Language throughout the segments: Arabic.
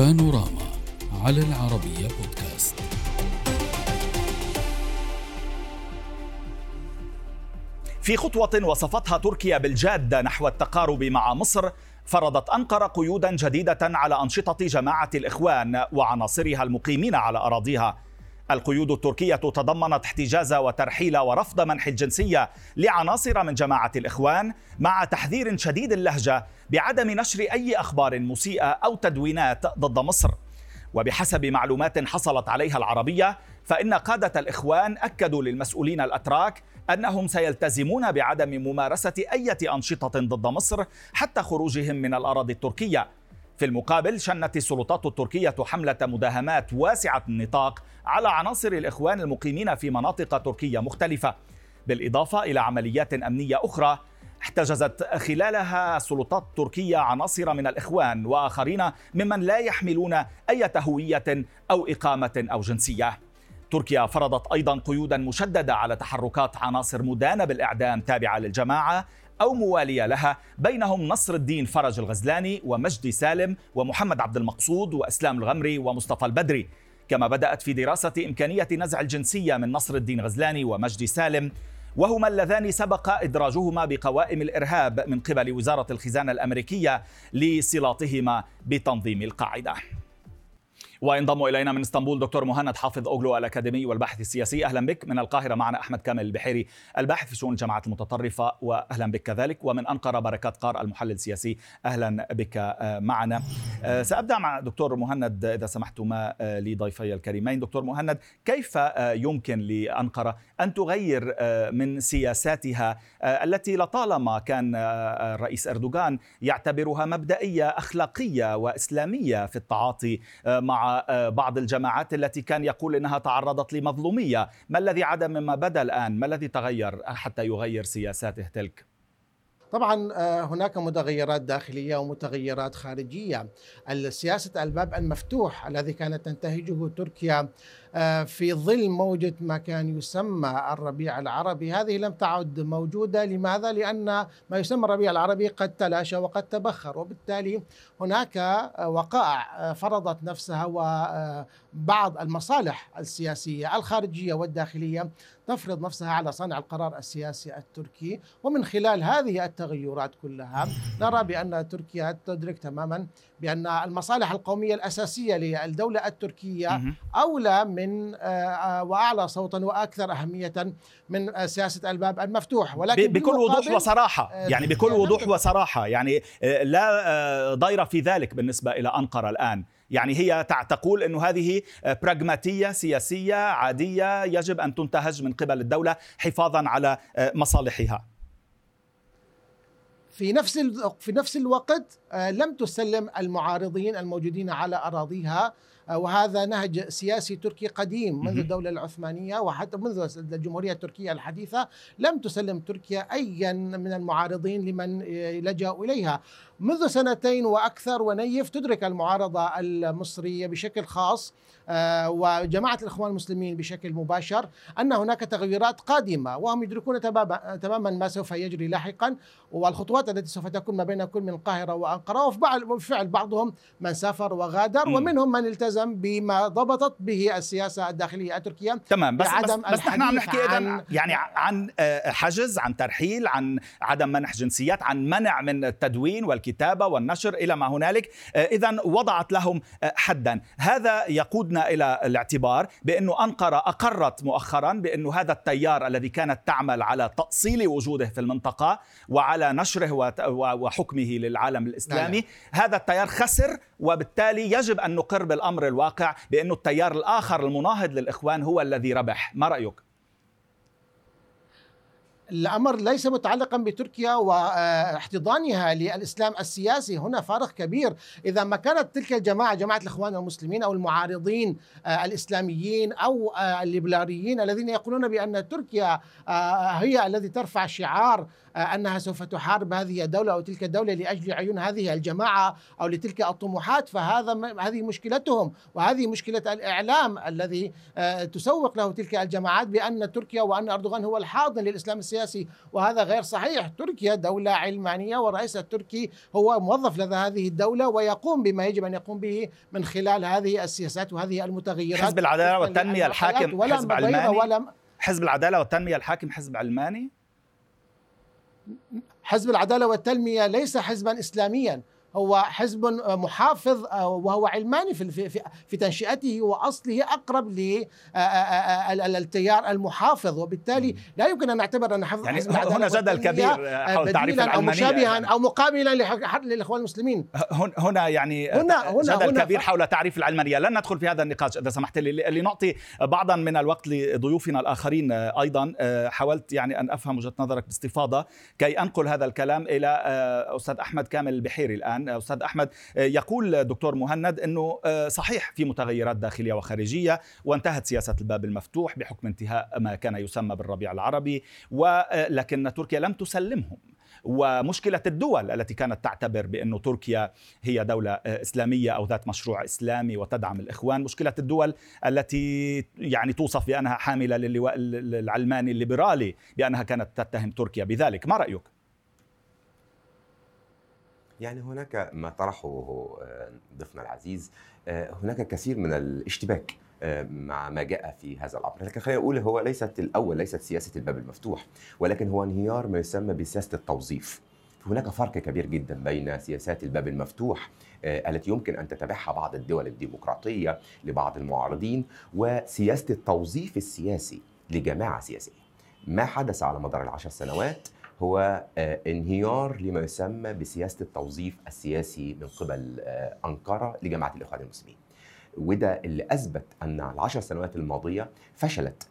بانوراما على العربية بودكاست. في خطوة وصفتها تركيا بالجادة نحو التقارب مع مصر فرضت أنقرة قيودا جديدة على أنشطة جماعة الإخوان وعناصرها المقيمين على أراضيها. القيود التركية تضمنت احتجاز وترحيل ورفض منح الجنسية لعناصر من جماعة الإخوان مع تحذير شديد اللهجة بعدم نشر أي أخبار مسيئة أو تدوينات ضد مصر. وبحسب معلومات حصلت عليها العربية فإن قادة الإخوان أكدوا للمسؤولين الأتراك أنهم سيلتزمون بعدم ممارسة أي أنشطة ضد مصر حتى خروجهم من الأراضي التركية. في المقابل شنت السلطات التركية حملة مداهمات واسعة النطاق على عناصر الإخوان المقيمين في مناطق تركية مختلفة. بالإضافة إلى عمليات أمنية أخرى احتجزت خلالها سلطات تركيا عناصر من الإخوان وآخرين ممن لا يحملون أي هوية أو إقامة أو جنسية. تركيا فرضت أيضا قيودا مشددة على تحركات عناصر مدانة بالإعدام تابعة للجماعة أو موالية لها. بينهم نصر الدين فرج الغزلاني ومجدي سالم ومحمد عبد المقصود وإسلام الغمري ومصطفى البدري. كما بدأت في دراسة إمكانية نزع الجنسية من نصر الدين غزلاني ومجدي سالم وهما اللذان سبق إدراجهما بقوائم الإرهاب من قبل وزارة الخزانة الأمريكية لصلاتهما بتنظيم القاعدة. وينضم إلينا من إسطنبول دكتور مهند حافظ أوغلو الأكاديمي والباحث السياسي. أهلا بك. من القاهرة معنا أحمد كامل البحيري الباحث في شؤون الجماعات المتطرفة واهلا بك كذلك. ومن أنقرة بركات قار المحلل السياسي أهلا بك آه، معنا. آه، سأبدأ مع دكتور مهند إذا سمحتما آه، لضيفي الكريمين. دكتور مهند كيف يمكن لأنقرة أن تغير من سياساتها التي لطالما كان الرئيس إردوغان يعتبرها مبدئية أخلاقية وإسلامية في التعاطي مع آه، بعض الجماعات التي كان يقول إنها تعرضت لمظلومية، ما الذي عدا مما بدأ الآن؟ ما الذي تغير حتى يغير سياساته تلك؟ طبعا آه، هناك متغيرات داخلية ومتغيرات خارجية السياسة الباب المفتوح الذي كانت تنتهجه تركيا في ظل موجة ما كان يسمى الربيع العربي. هذه لم تعد موجودة. لماذا؟ لأن ما يسمى الربيع العربي قد تلاشى وقد تبخر وبالتالي هناك وقائع فرضت نفسها وبعض المصالح السياسية الخارجية والداخلية تفرض نفسها على صانع القرار السياسي التركي. ومن خلال هذه التغيرات كلها نرى بأن تركيا تدرك تماما بأن المصالح القومية الأساسية للدولة التركية أولى من آه، آه، وأعلى صوتا وأكثر أهمية من سياسة الباب المفتوح. ولكن بكل وضوح وصراحة. آه، يعني بكل وضوح وصراحة. يعني لا ضير في ذلك بالنسبة إلى أنقرة الآن. يعني هي تقول إنه هذه براغماتيه سياسية عادية يجب أن تنتهج من قبل الدولة حفاظا على مصالحها. في نفس في نفس الوقت آه، لم تسلم المعارضين الموجودين على أراضيها آه، وهذا نهج سياسي تركي قديم منذ الدولة العثمانية وحتى منذ الجمهورية التركية الحديثة. لم تسلم تركيا أيا من المعارضين لمن آه، لجأوا إليها. منذ سنتين وأكثر ونيف تدرك المعارضة المصرية بشكل خاص آه، وجماعة الإخوان المسلمين بشكل مباشر أن هناك تغيرات قادمة وهم يدركون تماما ما سوف يجري لاحقا والخطوات التي سوف تكون ما بين كل من القاهرة وأنقرة وبالفعل بعضهم من سافر وغادر ومنهم من التزم بما ضبطت به السياسة الداخلية التركية تمام بس بس, بس نحن عم نحكي عن يعني عن آه، حجز عن ترحيل عن عدم منح جنسيات عن منع من التدوين والكتابة والنشر إلى ما هنالك آه، إذا وضعت لهم حدا. هذا يقودنا إلى الاعتبار بانه أنقرة أقرت مؤخرا بانه هذا التيار الذي كانت تعمل على تأصيل وجوده في المنطقة وعلى نشره وحكمه للعالم الإسلامي نعم. هذا التيار خسر وبالتالي يجب أن نقر بالأمر الواقع بانه التيار الآخر المناهض للإخوان هو الذي ربح. ما رأيك؟ الأمر ليس متعلقا بتركيا واحتضانها للإسلام السياسي. هنا فارق كبير. إذا ما كانت تلك الجماعة جماعة الإخوان المسلمين أو المعارضين آه، الإسلاميين أو آه، الليبراليين الذين يقولون بأن تركيا آه، هي الذي ترفع شعار أنها سوف تحارب هذه الدولة أو تلك الدولة لأجل عيون هذه الجماعة أو لتلك الطموحات فهذا هذه مشكلتهم. وهذه مشكلة الإعلام الذي تسوق له تلك الجماعات بأن تركيا وأن أردوغان هو الحاضن للإسلام السياسي. السياسي وهذا غير صحيح. تركيا دولة علمانية والرئيس التركي هو موظف لدى هذه الدولة ويقوم بما يجب أن يقوم به من خلال هذه السياسات وهذه المتغيرات. حزب العدالة والتنمية الحاكم حزب علماني؟ ولا حزب العدالة والتنمية الحاكم حزب علماني؟ حزب العدالة والتنمية ليس حزبا إسلاميا. هو حزب محافظ آه، وهو علماني في في في تنشئته وأصله أقرب للتيار المحافظ. وبالتالي لا يمكن أن نعتبر أن حزب يعني هنا جدل كبير حول تعريف العلمانيه أو مشابها يعني. أو مقابلا للإخوان المسلمين. هنا يعني هنا هنا جدل هنا. كبير حول تعريف العلمانية. لن ندخل في هذا النقاش إذا سمحت لي لنعطي بعضا من الوقت لضيوفنا الآخرين أيضا حاولت يعني أن أفهم وجهة نظرك باستفاضة كي أنقل هذا الكلام إلى أستاذ أحمد كامل البحيري الآن. أستاذ أحمد آه، يقول دكتور مهند إنه آه، صحيح في متغيرات داخلية وخارجية وانتهت سياسة الباب المفتوح بحكم انتهاء ما كان يسمى بالربيع العربي ولكن آه، تركيا لم تسلمهم ومشكلة الدول التي كانت تعتبر بأن تركيا هي دولة إسلامية أو ذات مشروع إسلامي وتدعم الإخوان مشكلة الدول التي يعني توصف بأنها حاملة للواء العلماني الليبرالي بأنها كانت تتهم تركيا بذلك ما رأيك؟ يعني هناك ما طرحه آه، ضيفنا العزيز آه، هناك كثير من الاشتباك آه، مع ما جاء في هذا الأمر، لكن خلينا نقول هو ليست الأول ليست سياسة الباب المفتوح، ولكن هو انهيار ما يسمى بسياسة التوظيف. هناك فرق كبير جدا بين سياسات الباب المفتوح التي يمكن أن تتبعها بعض الدول الديمقراطية لبعض المعارضين وسياسة التوظيف السياسي لجماعة سياسية. ما حدث على مدار العشر سنوات هو آه، انهيار لما يسمى بسياسة التوظيف السياسي من قبل آه، أنقرة لجماعة الإخوان المسلمين. وده اللي أثبت أن العشر سنوات الماضية فشلت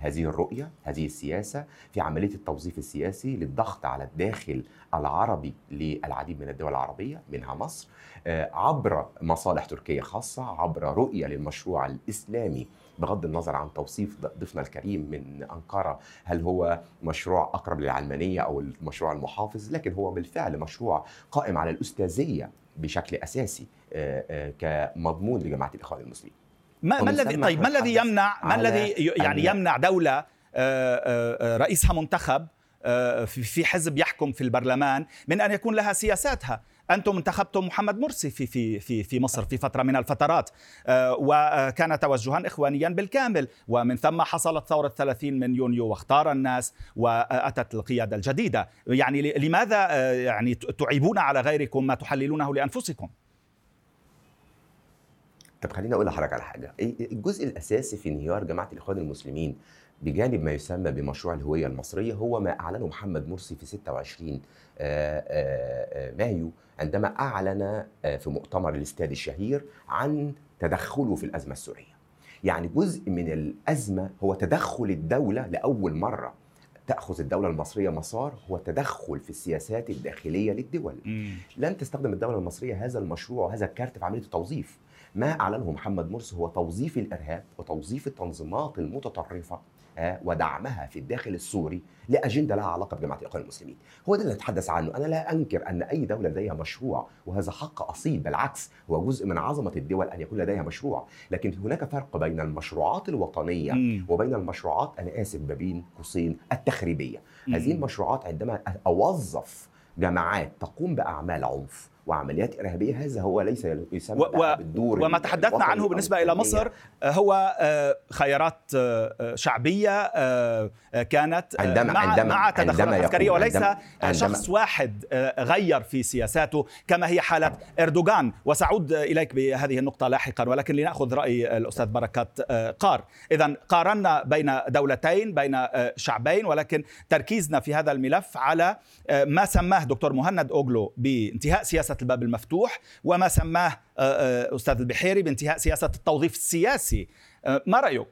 هذه الرؤية هذه السياسة في عملية التوظيف السياسي للضغط على الداخل العربي للعديد من الدول العربية منها مصر آه، عبر مصالح تركية خاصة عبر رؤية للمشروع الإسلامي بغض النظر عن توصيف ضيفنا الكريم من أنقرة هل هو مشروع أقرب للعلمانية أو المشروع المحافظ؟ لكن هو بالفعل مشروع قائم على الأستاذية بشكل أساسي آه، آه، كمضمون لجماعة الإخوان المسلمين. ما, ما الذي طيب ما الذي يمنع ما الذي يعني يمنع دولة آه، رئيسها منتخب في حزب يحكم في البرلمان من أن يكون لها سياساتها؟ أنتم انتخبتم محمد مرسي في في في في مصر في فترة من الفترات. آه، وكان توجها اخوانيا بالكامل. ومن ثم حصلت ثورة 30 من يونيو واختار الناس وأتت القيادة الجديدة. يعني لماذا آه، يعني تعيبون على غيركم ما تحللونه لأنفسكم؟ طب خليني أقول لحضرتك على حاجة. الجزء الأساسي في انهيار جماعة الإخوان المسلمين بجانب ما يسمى بمشروع الهوية المصرية هو ما أعلنه محمد مرسي في 26 مايو عندما أعلن آه، في مؤتمر الاستاد الشهير عن تدخله في الأزمة السورية. يعني جزء من الأزمة هو تدخل الدولة لأول مرة. تأخذ الدولة المصرية مسار هو تدخل في السياسات الداخلية للدول. مم. لن تستخدم الدولة المصرية هذا المشروع وهذا الكارت في عملية التوظيف. ما أعلنه محمد مرسي هو توظيف الإرهاب وتوظيف التنظيمات المتطرفة ودعمها في الداخل السوري لأجندة لها علاقة بجماعة الاخوان المسلمين هو ده اللي نتحدث عنه أنا لا أنكر أن أي دولة لديها مشروع وهذا حق أصيل بالعكس هو جزء من عظمة الدول أن يكون لديها مشروع لكن هناك فرق بين المشروعات الوطنية م. وبين المشروعات أنا آسف ما بين قوسين التخريبية م. هذه المشروعات عندما أوظف جماعات تقوم بأعمال عنف وعمليات إرهابية هذا هو ليس يسمى و... بالدور وما تحدثنا عنه بالنسبة إلى مصر آه، هو آه، خيارات آه، شعبية كانت عندما مع عندما مع تدخلات عسكرية وليس عندما شخص واحد غير في سياساته كما هي حالة إردوغان. وسأعود إليك بهذه النقطة لاحقا ولكن لنأخذ رأي الأستاذ بركات قار. اذا قارنا بين دولتين بين شعبين ولكن تركيزنا في هذا الملف على ما سماه دكتور مهند أوغلو بانتهاء سياسة سياسة الباب المفتوح وما سماه آه، آه، أستاذ البحيري بانتهاء سياسة التوظيف السياسي. آه، ما رأيك؟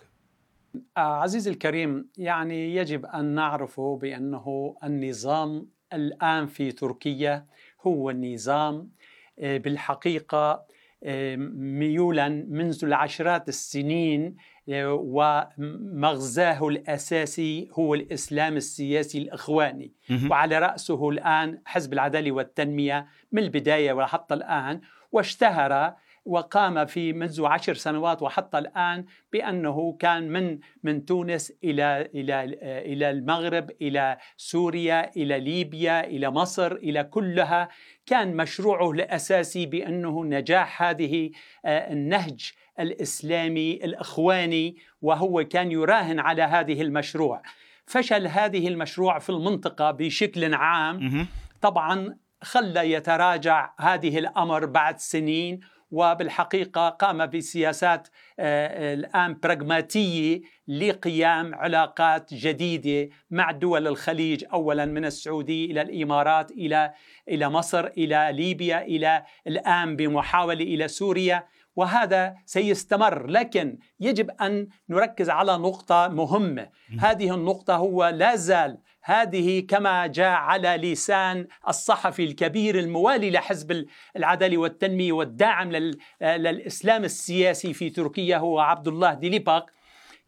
عزيزي الكريم يعني يجب أن نعرف بأنه النظام الآن في تركيا هو النظام بالحقيقة ميولا منذ العشرات السنين ومغزاه الأساسي هو الإسلام السياسي الإخواني. وعلى رأسه الآن حزب العدالة والتنمية من البداية وحتى الآن واشتهر وقام في منذ عشر سنوات وحتى الآن بأنه كان من من تونس إلى إلى إلى المغرب إلى سوريا إلى ليبيا إلى مصر إلى كلها. كان مشروعه الأساسي بأنه نجاح هذه آه، النهج الإسلامي الإخواني وهو كان يراهن على هذه المشروع. فشل هذه المشروع في المنطقة بشكل عام. طبعا خلى يتراجع هذه الأمر بعد سنين وبالحقيقة قام بسياسات آه، الآن براغماتيه لقيام علاقات جديدة مع دول الخليج اولا من السعودية إلى الإمارات إلى إلى مصر إلى ليبيا إلى الآن بمحاولة إلى سوريا. وهذا سيستمر لكن يجب أن نركز على نقطة مهمة. هذه النقطة هو لا زال هذه كما جاء على لسان الصحفي الكبير الموالي لحزب العداله والتنمية والداعم للإسلام السياسي في تركيا هو عبد الله ديليباك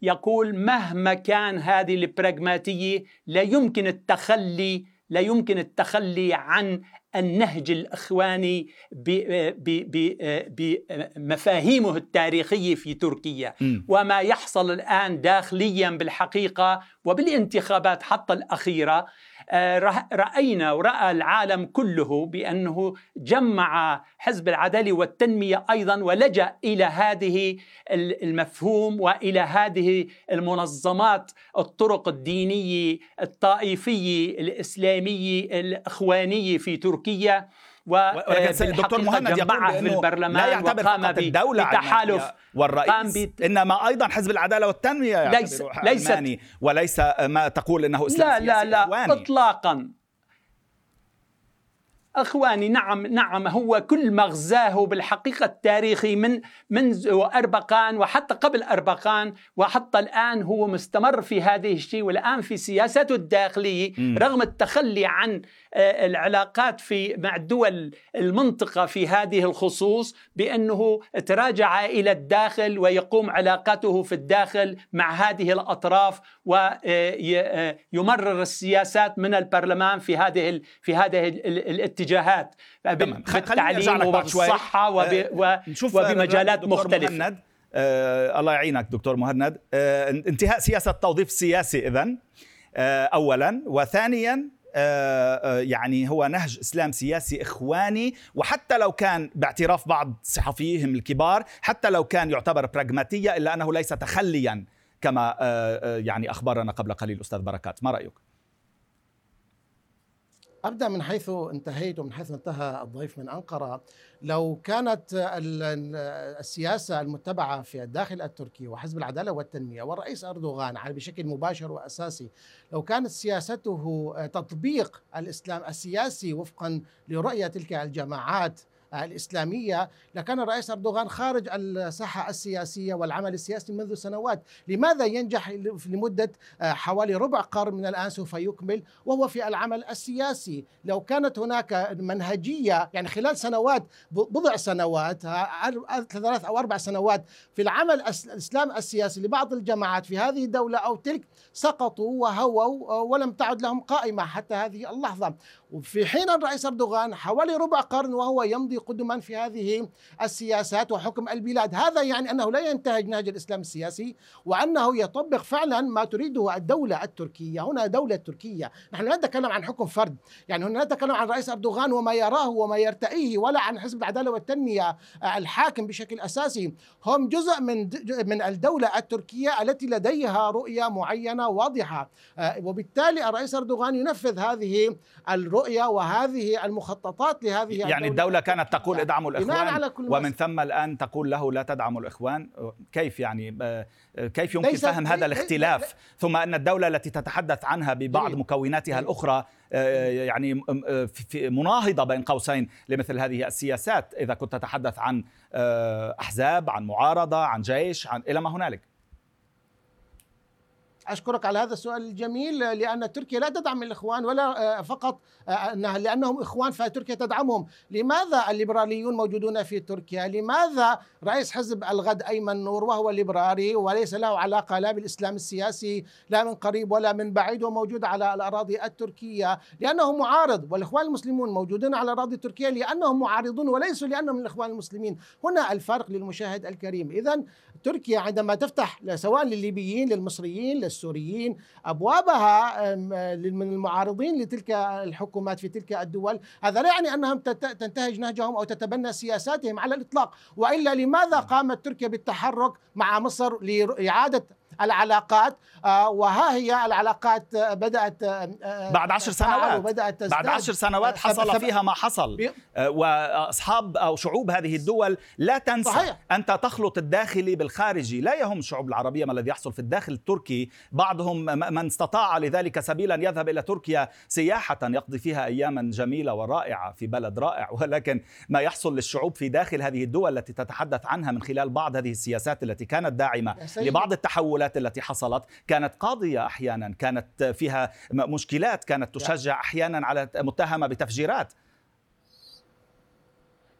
يقول مهما كان هذه البراغماتية لا يمكن التخلي لا يمكن التخلي عن النهج الإخواني بمفاهيمه التاريخية في تركيا. وما يحصل الآن داخليا بالحقيقة وبالانتخابات حتى الأخيرة رأينا ورأى العالم كله بأنه جمع حزب العداله والتنمية أيضا ولجأ إلى هذه المفهوم وإلى هذه المنظمات الطرق الدينية الطائفية الإسلامية الإخوانية في تركيا. ولكن الدكتور مهند يقول في البرلمان لا يعتبر فقط الدولة بتحالف والرئيس بت... إنما أيضا حزب العدالة والتنمية ليس ليس وليس ما تقول إنه إسلام لا لا لا إخواني. اطلاقا إخواني نعم نعم هو كل مغزاه بالحقيقة التاريخي من منذ اربقان وحتى قبل أربقان وحتى الآن هو مستمر في هذه الشيء والآن في سياسته الداخلية رغم التخلي عن آه، العلاقات في مع دول المنطقة في هذه الخصوص بأنه تراجع إلى الداخل ويقوم علاقاته في الداخل مع هذه الأطراف ويمرر السياسات من البرلمان في هذه في هذه الاتجاهات. بالتعليم وبالصحة وبمجالات مختلفة. مهند. آه الله يعينك دكتور مهند. آه انتهاء سياسة التوظيف السياسي اذا آه اولا. وثانيا يعني هو نهج إسلام سياسي إخواني وحتى لو كان باعتراف بعض صحفيهم الكبار حتى لو كان يعتبر براغماتيه إلا أنه ليس تخليا كما آه، يعني أخبرنا قبل قليل الاستاذ بركات. ما رأيك؟ أبدأ من حيث انتهيت ومن حيث انتهى الضيف من أنقرة. لو كانت السياسة المتبعة في الداخل التركي وحزب العدالة والتنمية والرئيس أردوغان بشكل مباشر وأساسي لو كانت سياسته تطبيق الإسلام السياسي وفقا لرؤية تلك الجماعات الإسلامية لكان الرئيس أردوغان خارج الساحة السياسية والعمل السياسي منذ سنوات. لماذا ينجح لمدة آه، حوالي ربع قرن من الآن سوف يكمل وهو في العمل السياسي؟ لو كانت هناك منهجية يعني خلال سنوات بضع سنوات ثلاث أو أربع سنوات في العمل الإسلام السياسي لبعض الجماعات في هذه الدولة أو تلك سقطوا وهووا آه، ولم تعد لهم قائمة حتى هذه اللحظة. وفي حين الرئيس أردوغان حوالي ربع قرن وهو يمضي قدما في هذه السياسات وحكم البلاد هذا يعني أنه لا ينتهج نهج الإسلام السياسي وأنه يطبق فعلا ما تريده الدولة التركية. هنا دولة تركية. نحن لا نتكلم عن حكم فرد. يعني هنا نتكلم عن الرئيس أردوغان وما يراه وما يرتئيه ولا عن حزب العدالة والتنمية الحاكم بشكل أساسي. هم جزء من من الدولة التركية التي لديها رؤية معينة واضحة. وبالتالي الرئيس أردوغان ينفذ هذه الرؤية وهذه المخططات لهذه يعني الدولة. كانت تقول ادعموا الإخوان على كل ومن ثم الآن تقول له لا تدعموا الإخوان. كيف يعني؟ آه، كيف يمكن فهم هذا الاختلاف؟ ثم أن الدولة التي تتحدث عنها ببعض مكوناتها الأخرى آه، يعني آه، في مناهضة بين قوسين لمثل هذه السياسات إذا كنت تتحدث عن أحزاب عن معارضة عن جيش عن إلى ما هنالك. أشكرك على هذا السؤال الجميل لأن تركيا لا تدعم الإخوان ولا فقط لأنهم إخوان فتركيا تدعمهم، لماذا الليبراليون موجودون في تركيا؟ لماذا رئيس حزب الغد أيمن نور وهو ليبرالي وليس له علاقة لا بالإسلام السياسي لا من قريب ولا من بعيد وموجود على الأراضي التركية لأنه معارض. والإخوان المسلمون موجودون على أراضي تركيا لأنهم معارضون وليسوا لأنهم من الإخوان المسلمين، هنا الفرق للمشاهد الكريم، اذا تركيا عندما تفتح سواء للليبيين للمصريين للسوريين أبوابها من المعارضين لتلك الحكومات في تلك الدول. هذا لا يعني أنهم تنتهج نهجهم أو تتبنى سياساتهم على الإطلاق. وإلا لماذا قامت تركيا بالتحرك مع مصر لإعادة العلاقات آه، وها هي العلاقات آه، بدأت آه، بعد عشر سنوات. وبدأت بعد عشر سنوات حصل فيها ما حصل. وأصحاب أو شعوب هذه الدول لا تنسى صحيح. أنت تخلط الداخلي بالخارجي. لا يهم الشعوب العربية ما الذي يحصل في الداخل التركي. بعضهم من استطاع لذلك سبيلا يذهب إلى تركيا سياحة يقضي فيها اياما جميلة ورائعة في بلد رائع. ولكن ما يحصل للشعوب في داخل هذه الدول التي تتحدث عنها من خلال بعض هذه السياسات التي كانت داعمة لبعض التحولات التحولات التي حصلت. كانت قاضية أحيانا كانت فيها مشكلات كانت تشجع أحيانا على متهمة بتفجيرات.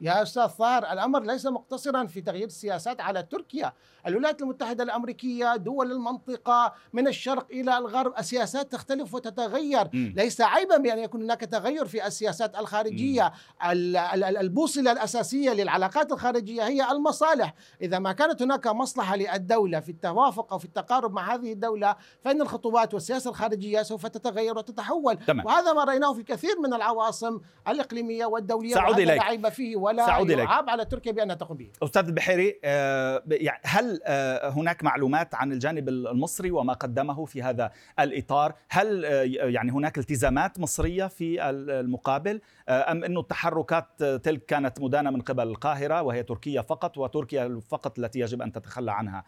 يا أستاذ طاهر الأمر ليس مقتصرا في تغيير السياسات على تركيا، الولايات المتحدة الأمريكية، دول المنطقة من الشرق إلى الغرب، السياسات تختلف وتتغير، م. ليس عيبا بأن يكون هناك تغير في السياسات الخارجية، البوصلة الأساسية للعلاقات الخارجية هي المصالح، إذا ما كانت هناك مصلحة للدولة في التوافق أو في التقارب مع هذه الدولة، فإن الخطوات والسياسة الخارجية سوف تتغير وتتحول، تمام. وهذا ما رأيناه في كثير من العواصم الإقليمية والدولية سأعود عيب فيه. ولا سأعود يعاب على تركيا بأنها تقوم به أستاذ البحيري آه، يعني هل آه، هناك معلومات عن الجانب المصري وما قدمه في هذا الإطار؟ هل آه، يعني هناك التزامات مصرية في المقابل؟ أم أن التحركات تلك كانت مدانة من قبل القاهرة وهي تركيا فقط وتركيا فقط التي يجب أن تتخلى عنها؟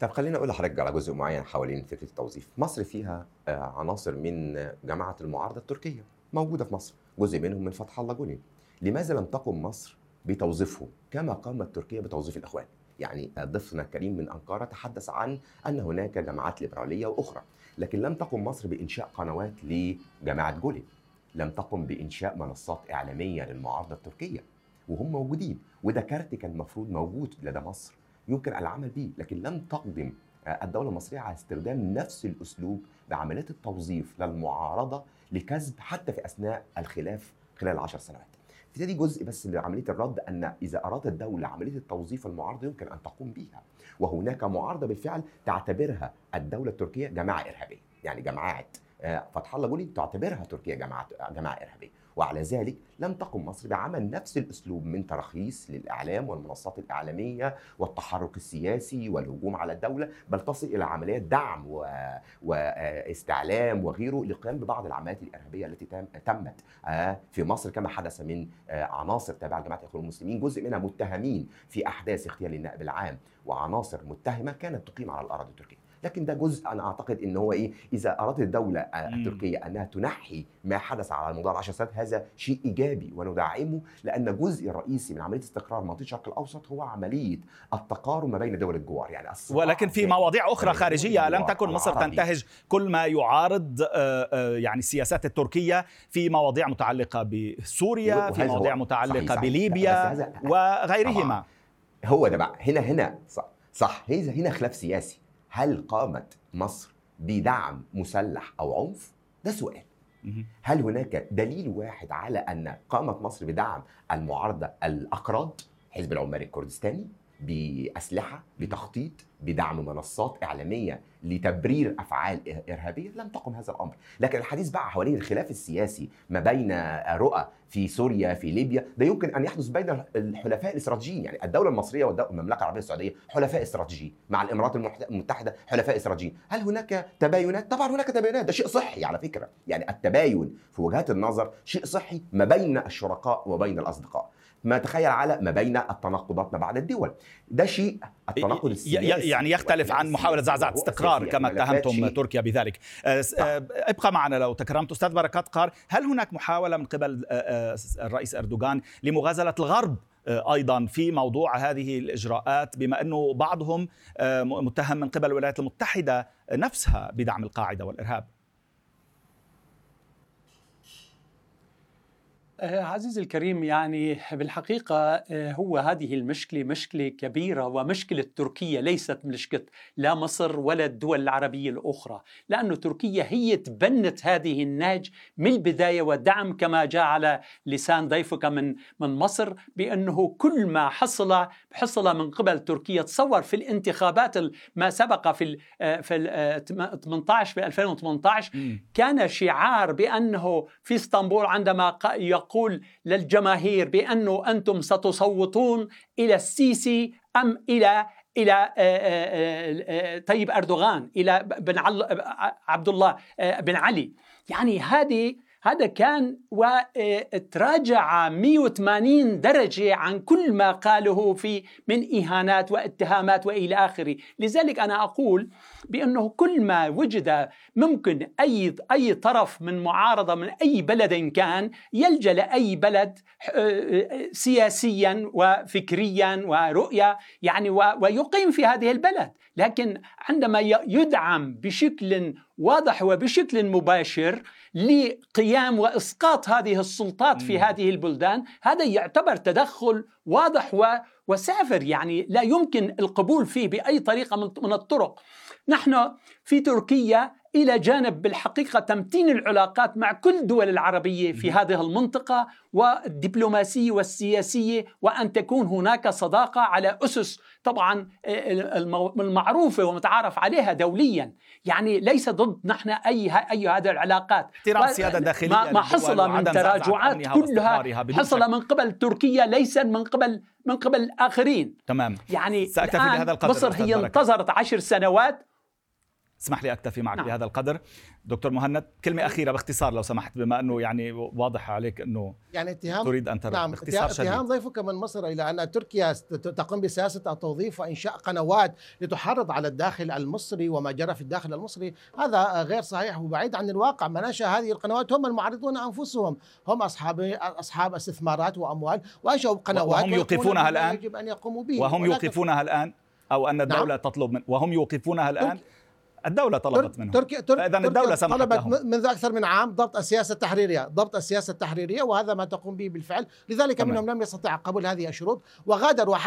طب خليني أقول لحضرتك على جزء معين حوالين فكرة التوظيف، مصر فيها عناصر من جماعة المعارضة التركية موجودة في مصر، جزء منهم من فتح الله جولين لماذا لم تقم مصر بتوظيفه كما قامت تركيا بتوظيف الإخوان؟ يعني ضيفنا الكريم من أنقرة تحدث عن أن هناك جماعات ليبرالية وأخرى لكن لم تقم مصر بإنشاء قنوات لجماعة جولين. لم تقم بإنشاء منصات إعلامية للمعارضة التركية وهم موجودين وده كارت كان المفروض موجود لدى مصر يمكن العمل به لكن لم تقدم الدولة المصرية على استخدام نفس الأسلوب بعمليات التوظيف للمعارضة لكسب حتى في أثناء الخلاف خلال العشر سنوات. ابتدي جزء بس لعملية الرد أن إذا أرادت الدولة عملية التوظيف المعارضة يمكن أن تقوم بها وهناك معارضة بالفعل تعتبرها الدولة التركية جماعة إرهابية يعني جماعة آه، فتح الله جولي تعتبرها تركيا جماعة جماعة إرهابية. وعلى ذلك لم تقم مصر بعمل نفس الأسلوب من تراخيص للإعلام والمنصات الإعلامية والتحرك السياسي والهجوم على الدولة بل تصل إلى عمليات دعم و... واستعلام وغيره للقيام ببعض العمليات الإرهابية التي تمت آه، في مصر كما حدث من آه، عناصر تابعة لجماعة الاخوان المسلمين جزء منها متهمين في أحداث اغتيال النائب العام وعناصر متهمة كانت تقيم على الأراضي التركية. لكن ده جزء أنا أعتقد إن هو إيه إذا أرادت الدولة التركية أنها تنحي ما حدث على مدار 10 سنوات هذا شيء إيجابي وندعمه لأن جزء رئيسي من عملية استقرار منطقة الشرق الأوسط هو عملية التقارب ما بين دول الجوار يعني ولكن في مواضيع أخرى خارجية لم تكن مصر تنتهج. كل ما يعارض آه، آه، يعني السياسات التركية في مواضيع متعلقة بسوريا في مواضيع متعلقة صحيح. صحيح بليبيا وغيرهما. هو ده بقى. هنا هنا صح. صح. هنا خلاف سياسي. هل قامت مصر بدعم مسلح أو عنف؟ ده سؤال. هل هناك دليل واحد على أن قامت مصر بدعم المعارضة الأقراض حزب العمال الكردستاني بأسلحة بتخطيط بدعم منصات إعلامية لتبرير أفعال إرهابية لم تقم هذا الأمر، لكن الحديث بقى حوالين الخلاف السياسي ما بين رؤى في سوريا في ليبيا ده يمكن أن يحدث بين الحلفاء الاستراتيجيين يعني الدولة المصرية والمملكة العربية السعودية حلفاء استراتيجيين مع الإمارات المتحدة حلفاء استراتيجيين هل هناك تباينات؟ طبعا هناك تباينات. ده شيء صحي على فكرة. يعني التباين في وجهات النظر شيء صحي ما بين الشركاء وبين الأصدقاء. ما تخيل على ما بين التناقضات ما بعد الدول. ده شيء التناقض السياسي يعني يختلف عن محاولة زعزعة استقرار كما اتهمتم تركيا بذلك. أه، أه، ابقى معنا لو تكرمت. أستاذ بركات قار هل هناك محاولة من قبل أه، الرئيس أردوغان لمغازلة الغرب أيضا في موضوع هذه الإجراءات؟ بما أنه بعضهم متهم من قبل الولايات المتحدة نفسها بدعم القاعدة والإرهاب آه، عزيزي الكريم يعني بالحقيقة آه، هو هذه المشكلة مشكلة كبيرة ومشكلة تركيا ليست مشكلة لا مصر ولا الدول العربية الأخرى لأن تركيا هي تبنت هذه النهج من البداية ودعم كما جاء على لسان ضيفك من من مصر بأنه كل ما حصل حصل من قبل تركيا تصور في الانتخابات ما سبق في آه، في 18 في 2018 كان شعار بأنه في إسطنبول عندما يقول للجماهير بأنه أنتم ستصوتون إلى السيسي أم إلى إلى آه، آه، آه، طيب أردوغان إلى بن عبد الله بن علي. يعني هذه هذا كان وتراجع 180 درجة عن كل ما قاله في من إهانات واتهامات وإلى آخره. لذلك أنا أقول بأنه كل ما وجد ممكن أي أي طرف من معارضة من أي بلد كان يلجأ لأي بلد سياسيا وفكريا ورؤية يعني ويقيم في هذه البلد. لكن عندما يدعم بشكل واضح وبشكل مباشر لقيام وإسقاط هذه السلطات في هذه البلدان. هذا يعتبر تدخل واضح وسافر يعني لا يمكن القبول فيه بأي طريقة من الطرق. نحن في تركيا إلى جانب بالحقيقة تمتين العلاقات مع كل الدول العربية في هذه المنطقة والدبلوماسية والسياسية وأن تكون هناك صداقة على أسس طبعا المعروفة ومتعارف عليها دوليا. يعني ليس ضد نحن أي أي هذه العلاقات. احترام السياده الداخليه ما, ما حصل من تراجعات كلها حصل من قبل تركيا ليس من قبل من قبل الآخرين. تمام. يعني سأكتفي بهذا القدر مصر هي انتظرت عشر سنوات اسمح لي أكتفي معك نعم. بهذا القدر. دكتور مهند كلمة أخيرة باختصار لو سمحت بما أنه يعني واضح عليك أنه يعني اتهام تريد أن ترد نعم باختصار شديد. اتهام ضيفك من مصر إلى أن تركيا تقوم بسياسة التوظيف وإنشاء قنوات لتحرض على الداخل المصري وما جرى في الداخل المصري. هذا غير صحيح وبعيد عن الواقع. من انشا هذه القنوات هم المعارضون أنفسهم. هم اصحاب أصحاب استثمارات وأموال وأنشأوا قنوات وهم يوقفونها الآن؟ يجب أن يقوموا به. وهم يوقفونها الآن؟ أو أن الدولة نعم. تطلب من وهم يوقفونها الآن؟ الدولة طلبت منهم. تركيا تركيا الدولة سمحت طلبت لهم. منذ أكثر من عام ضبط السياسة التحريرية ضبط السياسة التحريرية وهذا ما تقوم به بالفعل. لذلك تمام. منهم لم يستطيع قبول هذه الشروط وغادر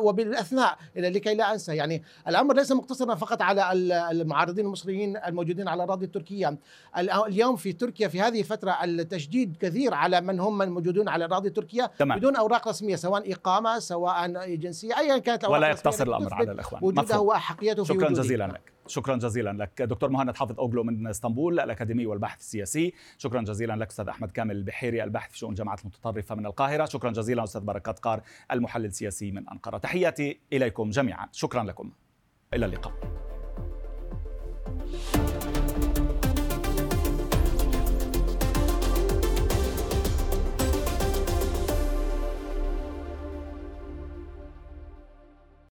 وبالأثناء لكي لا أنسى. يعني الأمر ليس مقتصرا فقط على المعارضين المصريين الموجودين على أراضي تركيا اليوم في تركيا في هذه الفترة التشديد كثير على من هم الموجودون على أراضي تركيا تمام. بدون أوراق رسمية سواء إقامة سواء جنسية أيا كانت ولا يقتصر الأمر على الإخوان. وجوده وأحقيته في شكرا جزيلا لك. شكرا جزيلا لك. دكتور مهند حافظ أوغلو من إسطنبول الأكاديمي والباحث السياسي. شكرا جزيلا لك أستاذ أحمد كامل البحيري الباحث في شؤون جامعة المتطرفة من القاهرة. شكرا جزيلا أستاذ بركات قار المحلل السياسي من أنقرة. تحياتي إليكم جميعا. شكرا لكم. إلى اللقاء.